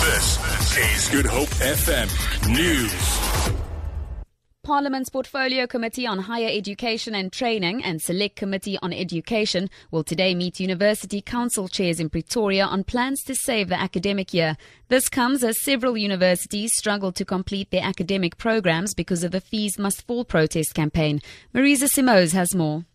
This is Good Hope FM News. Parliament's Portfolio Committee on Higher Education and Training and Select Committee on Education will today meet university council chairs in Pretoria on plans to save the academic year. This comes as several universities struggle to complete their academic programs because of the Fees Must Fall protest campaign. Marisa Simoes has more.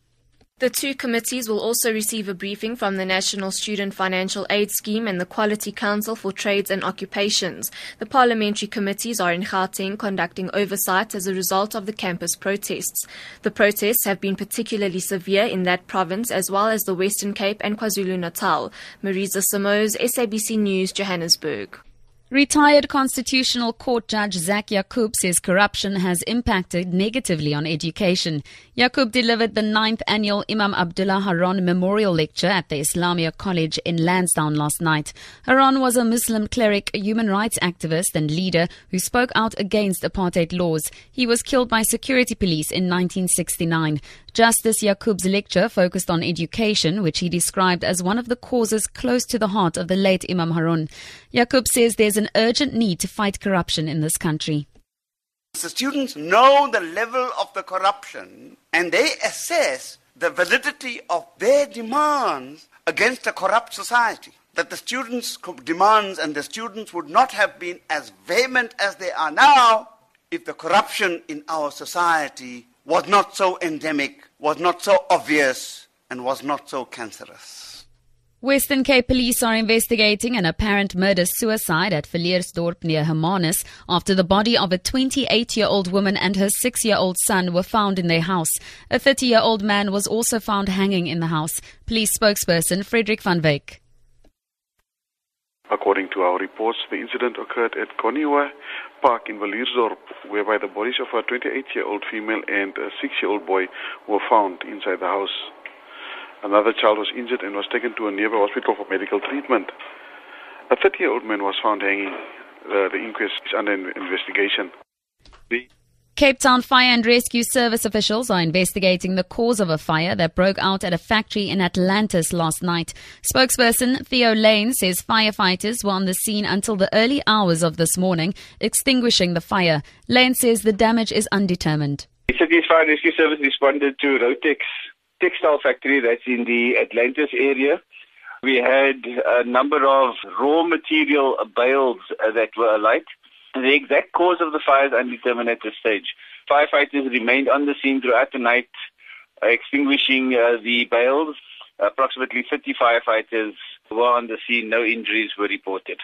The two committees will also receive a briefing from the National Student Financial Aid Scheme and the Quality Council for Trades and Occupations. The parliamentary committees are in Gauteng conducting oversight as a result of the campus protests. The protests have been particularly severe in that province as well as the Western Cape and KwaZulu-Natal. Marisa Simoes, SABC News, Johannesburg. Retired Constitutional Court Judge Zak Yacoob says corruption has impacted negatively on education. Yacoob delivered the ninth annual Imam Abdullah Haron Memorial Lecture at the Islamia College in Lansdowne last night. Haron was a Muslim cleric, human rights activist, and leader who spoke out against apartheid laws. He was killed by security police in 1969. Justice Yacoob's lecture focused on education, which he described as one of the causes close to the heart of the late Imam Haron. Yacoob says there's an urgent need to fight corruption in this country. The students know the level of the corruption and they assess the validity of their demands against a corrupt society. That the students' demands and the students would not have been as vehement as they are now if the corruption in our society was not so endemic, was not so obvious, and was not so cancerous. Western Cape police are investigating an apparent murder suicide at Villiersdorp near Hermanus after the body of a 28 year old woman and her 6 year old son were found in their house. A 30 year old man was also found hanging in the house. Police spokesperson Frederick van Wyk. According to our reports, the incident occurred at Koniwa Park in Villiersdorp, whereby the bodies of a 28-year-old female and a 6-year-old boy were found inside the house. Another child was injured and was taken to a nearby hospital for medical treatment. A 30-year-old man was found hanging. Uh, the inquest is under investigation. The Cape Town Fire and Rescue Service officials are investigating the cause of a fire that broke out at a factory in Atlantis last night. Spokesperson Theo Layne says firefighters were on the scene until the early hours of this morning, extinguishing the fire. Layne says the damage is undetermined. The City's Fire and Rescue Service responded to Rotex textile factory that's in the Atlantis area. We had a number of raw material bales that were alight. The exact cause of the fire is undetermined at this stage. Firefighters remained on the scene throughout the night, uh, extinguishing uh, the bales. Approximately 50 firefighters were on the scene. No injuries were reported.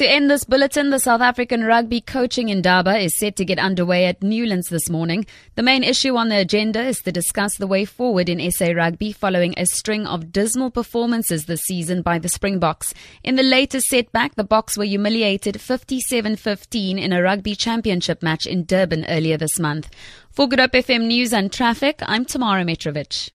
To end this bulletin, the South African rugby coaching in indaba is set to get underway at Newlands this morning. The main issue on the agenda is to discuss the way forward in SA rugby following a string of dismal performances this season by the Springboks. In the latest setback, the Boks were humiliated 57-15 in a rugby championship match in Durban earlier this month. For Good Hope FM News and Traffic, I'm Tamara Mitrovic.